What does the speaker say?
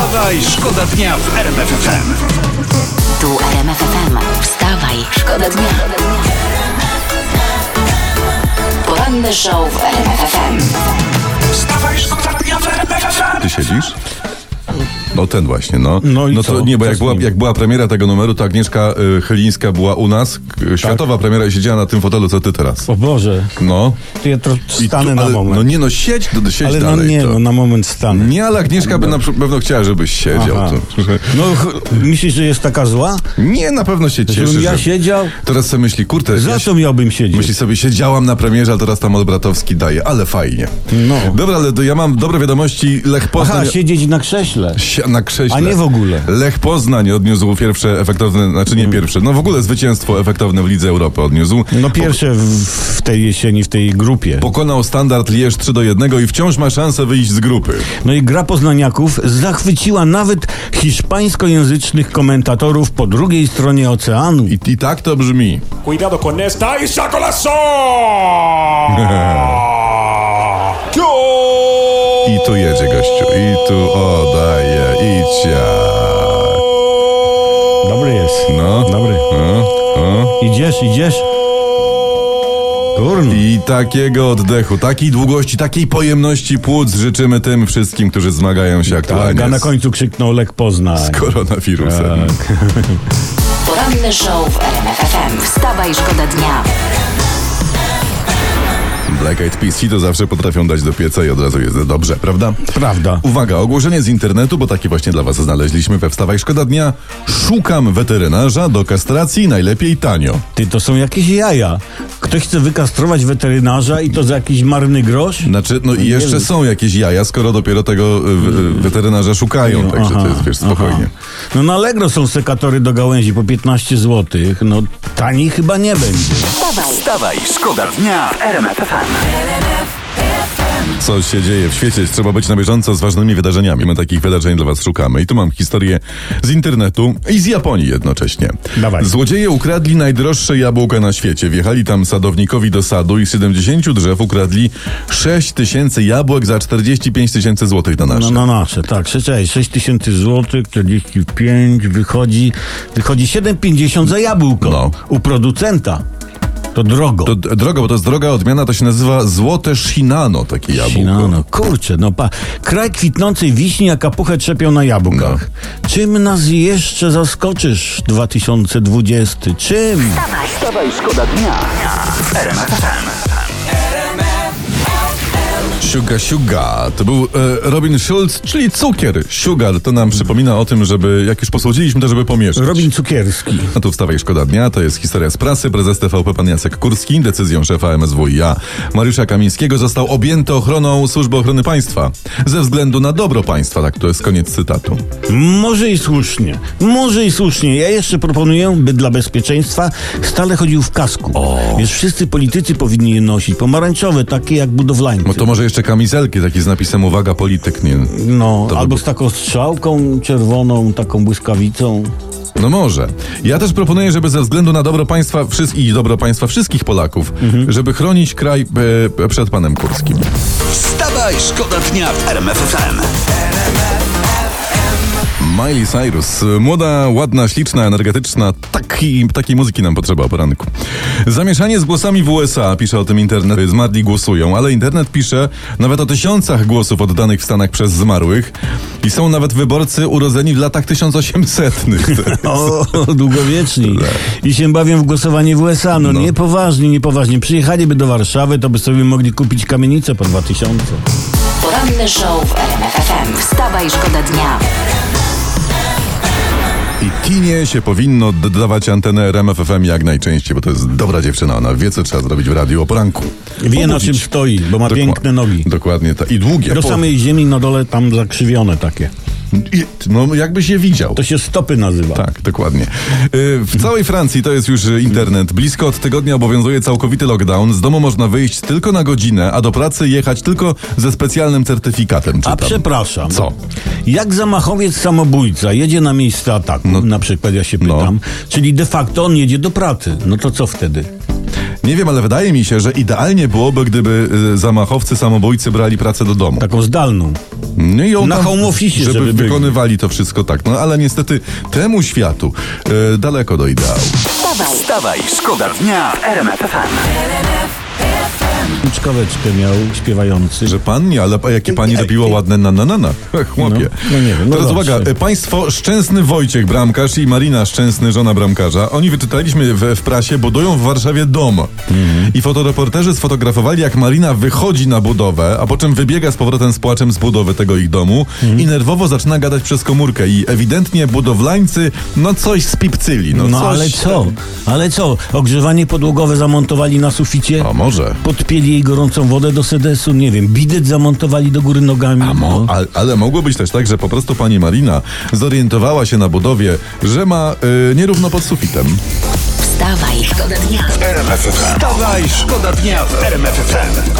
Wstawaj, szkoda dnia w RMF FM. Tu RMF FM. Wstawaj, szkoda dnia. Poranny show w RMF FM. Wstawaj, szkoda dnia w RMF FM. Ty siedzisz? No ten właśnie, no. No i to co? nie, bo jak była, jak była premiera tego numeru, to Agnieszka y, Chylińska była u nas, k- światowa premiera i siedziała na tym fotelu, co ty teraz. O Boże, No. to ja trochę I stanę tu- na ale, moment. No nie no, siedź, to, siedź ale no dalej. nie, to. no na moment stanę. Nie, ale Agnieszka by na przy- pewno chciała, żebyś siedział. Aha. To. No ch- myślisz, że jest taka zła? Nie, na pewno się cieszy, Żebym ja że... siedział? Teraz sobie myśli, kurde, Za co miałbym siedzieć? Myśli sobie, siedziałam na premierze, ale teraz tam Olbratowski daje, ale fajnie. No. Dobra, ale to ja mam dobre wiadomości. Lech Poznań... Aha, siedzieć na krześle. Si- Na krześle. A nie w ogóle. Lech Poznań odniósł pierwsze efektowne, znaczy nie pierwsze, no w ogóle zwycięstwo efektowne w Lidze Europy odniósł. No pierwsze w, tej jesieni, w tej grupie. Pokonał standard Lierz 3 do 1 i wciąż ma szansę wyjść z grupy. No i gra poznaniaków zachwyciła nawet hiszpańskojęzycznych komentatorów po drugiej stronie oceanu. I, i tak to brzmi. Cuidado con esta y sacolazo. I gościu, i tu, o daje, idźcie. Dobry jest. No. Dobry. O, o. Idziesz, idziesz. Kurno. I takiego oddechu, takiej długości, takiej pojemności płuc życzymy tym wszystkim, którzy zmagają się Tak, aktualnie a na końcu krzyknął Lek Poznań. z koronawirusem. Tak. Poranny show w RMF FM. Wstawaj, szkoda dnia. Black Eyed Peas to zawsze potrafią dać do pieca i od razu jest dobrze, prawda? Prawda. Uwaga, ogłoszenie z internetu, bo takie właśnie dla was znaleźliśmy we Wstawaj Szkoda Dnia. Szukam weterynarza do kastracji, najlepiej tanio. Ty, to są jakieś jaja. Ktoś chce wykastrować weterynarza i to za jakiś marny grosz? Znaczy, no i jeszcze wiem. są jakieś jaja, skoro dopiero tego y, w- weterynarza szukają, także to jest, wiesz, spokojnie. Aha. No na Allegro są sekatory do gałęzi po 15 zł. No taniej chyba nie będzie. Wstawaj, Wstawaj, szkoda dnia w RMF FM. Co się dzieje w świecie? Trzeba być na bieżąco z ważnymi wydarzeniami. My takich wydarzeń dla was szukamy. I tu mam historię z internetu i z Japonii jednocześnie. Dawaj. Złodzieje ukradli najdroższe jabłka na świecie. Wjechali tam sadownikowi do sadu i z 70 drzew ukradli 6 tysięcy jabłek za 45 tysięcy złotych na nasze. No na nasze, tak. Czekaj, 6 tysięcy złotych, 45, wychodzi, wychodzi 7,50 za jabłko. No. U producenta. To drogo. To drogo, bo to jest droga odmiana, to się nazywa złote Shinano, takie jabłko. No, no, kurczę, no pa. Kraj kwitnącej wiśni, a kapuchę trzepią na jabłkach. No. Czym nas jeszcze zaskoczysz 2020? Czym? Wstawaj, szkoda dnia w RMF FM. Suga Suga. To był e, Robin Schulz, czyli cukier. Sugar to nam przypomina o tym, żeby, jak już posłodziliśmy, to żeby pomieszać. Robin Cukierski. A tu wstawaj szkoda dnia, to jest historia z prasy. Prezes TVP pan Jacek Kurski decyzją szefa MSWiA Mariusza Kamińskiego został objęty ochroną Służby Ochrony Państwa. Ze względu na dobro państwa, tak to jest koniec cytatu. Może i słusznie. Może i słusznie. Ja jeszcze proponuję, by dla bezpieczeństwa stale chodził w kasku. Wiesz, wszyscy politycy powinni je nosić. Pomarańczowe, takie jak budowlańcy. No to może jeszcze kamizelki, taki z napisem uwaga polityk, nie? No, To by albo było- z taką strzałką czerwoną, taką błyskawicą. No może. Ja też proponuję, żeby ze względu na dobro państwa wszys- i dobro państwa wszystkich Polaków, żeby chronić kraj e, przed panem Kurskim. Wstawaj, szkoda dnia w RMF FM. Miley Cyrus. Młoda, ładna, śliczna, energetyczna. Taki, takiej muzyki nam potrzeba o poranku. Zamieszanie z głosami w USA, pisze o tym internet. Zmarli głosują, ale internet pisze nawet o tysiącach głosów oddanych w Stanach przez zmarłych. I są nawet wyborcy urodzeni w latach 1800. O, długowieczni. I się bawią w głosowanie w USA. No, No. niepoważnie, niepoważnie. Przyjechaliby do Warszawy, to by sobie mogli kupić kamienicę po 2000. Poranny show w RMF FM. Wstawaj, szkoda dnia. I Tinie się powinno dodawać antenę RMF FM jak najczęściej, bo to jest dobra dziewczyna. Ona wie, co trzeba zrobić w radiu o poranku. Wie na czym stoi, bo ma Dokła- piękne nogi. Dokładnie. ta- I długie. Do Po- samej ziemi na dole tam zakrzywione takie. No, jakbyś je widział. To się stopy nazywa. Tak, dokładnie. Y, W całej Francji to jest już internet. Blisko od tygodnia obowiązuje całkowity lockdown. Z domu można wyjść tylko na godzinę, a do pracy jechać tylko ze specjalnym certyfikatem. A Czytam. przepraszam. Co? Jak zamachowiec samobójca jedzie na miejsce ataku, na przykład ja się No. pytam, czyli de facto on jedzie do pracy, no to co wtedy? Nie wiem, ale wydaje mi się, że idealnie byłoby, gdyby y, zamachowcy samobójcy brali pracę do domu. Taką zdalną. No i Na tam, home office, żeby, żeby wykonywali to wszystko tak. No ale niestety temu światu e, daleko do ideału. Wstawaj, Wstawaj, szkoda dnia w RMF FM. Czkaweczkę miał śpiewający. Że pan nie, ale jakie pani robiła ładne na na na na. Chłopie. No, no nie wiem, no Teraz dobrze. uwaga, e, państwo Szczęsny Wojciech bramkarz i Marina Szczęsny żona bramkarza. Oni wyczytaliśmy w, w prasie, budują w Warszawie dom. Mhm. I fotoreporterzy sfotografowali, jak Marina wychodzi na budowę, a po czym wybiega z powrotem z płaczem z budowy tego ich domu Mhm. i nerwowo zaczyna gadać przez komórkę. I ewidentnie budowlańcy, no coś spipcyli. No, No coś... ale co? Ale co? Ogrzewanie podłogowe zamontowali na suficie? A może. Podpieli jej gorącą wodę do sedesu? Nie wiem. Bidet zamontowali do góry nogami? A mo, no. ale, ale mogło być też tak, że po prostu pani Marina zorientowała się na budowie, że ma y, nierówno pod sufitem. wstawaj, szkoda dnia. RMF FM. Wstawaj, szkoda dnia w RMF FM.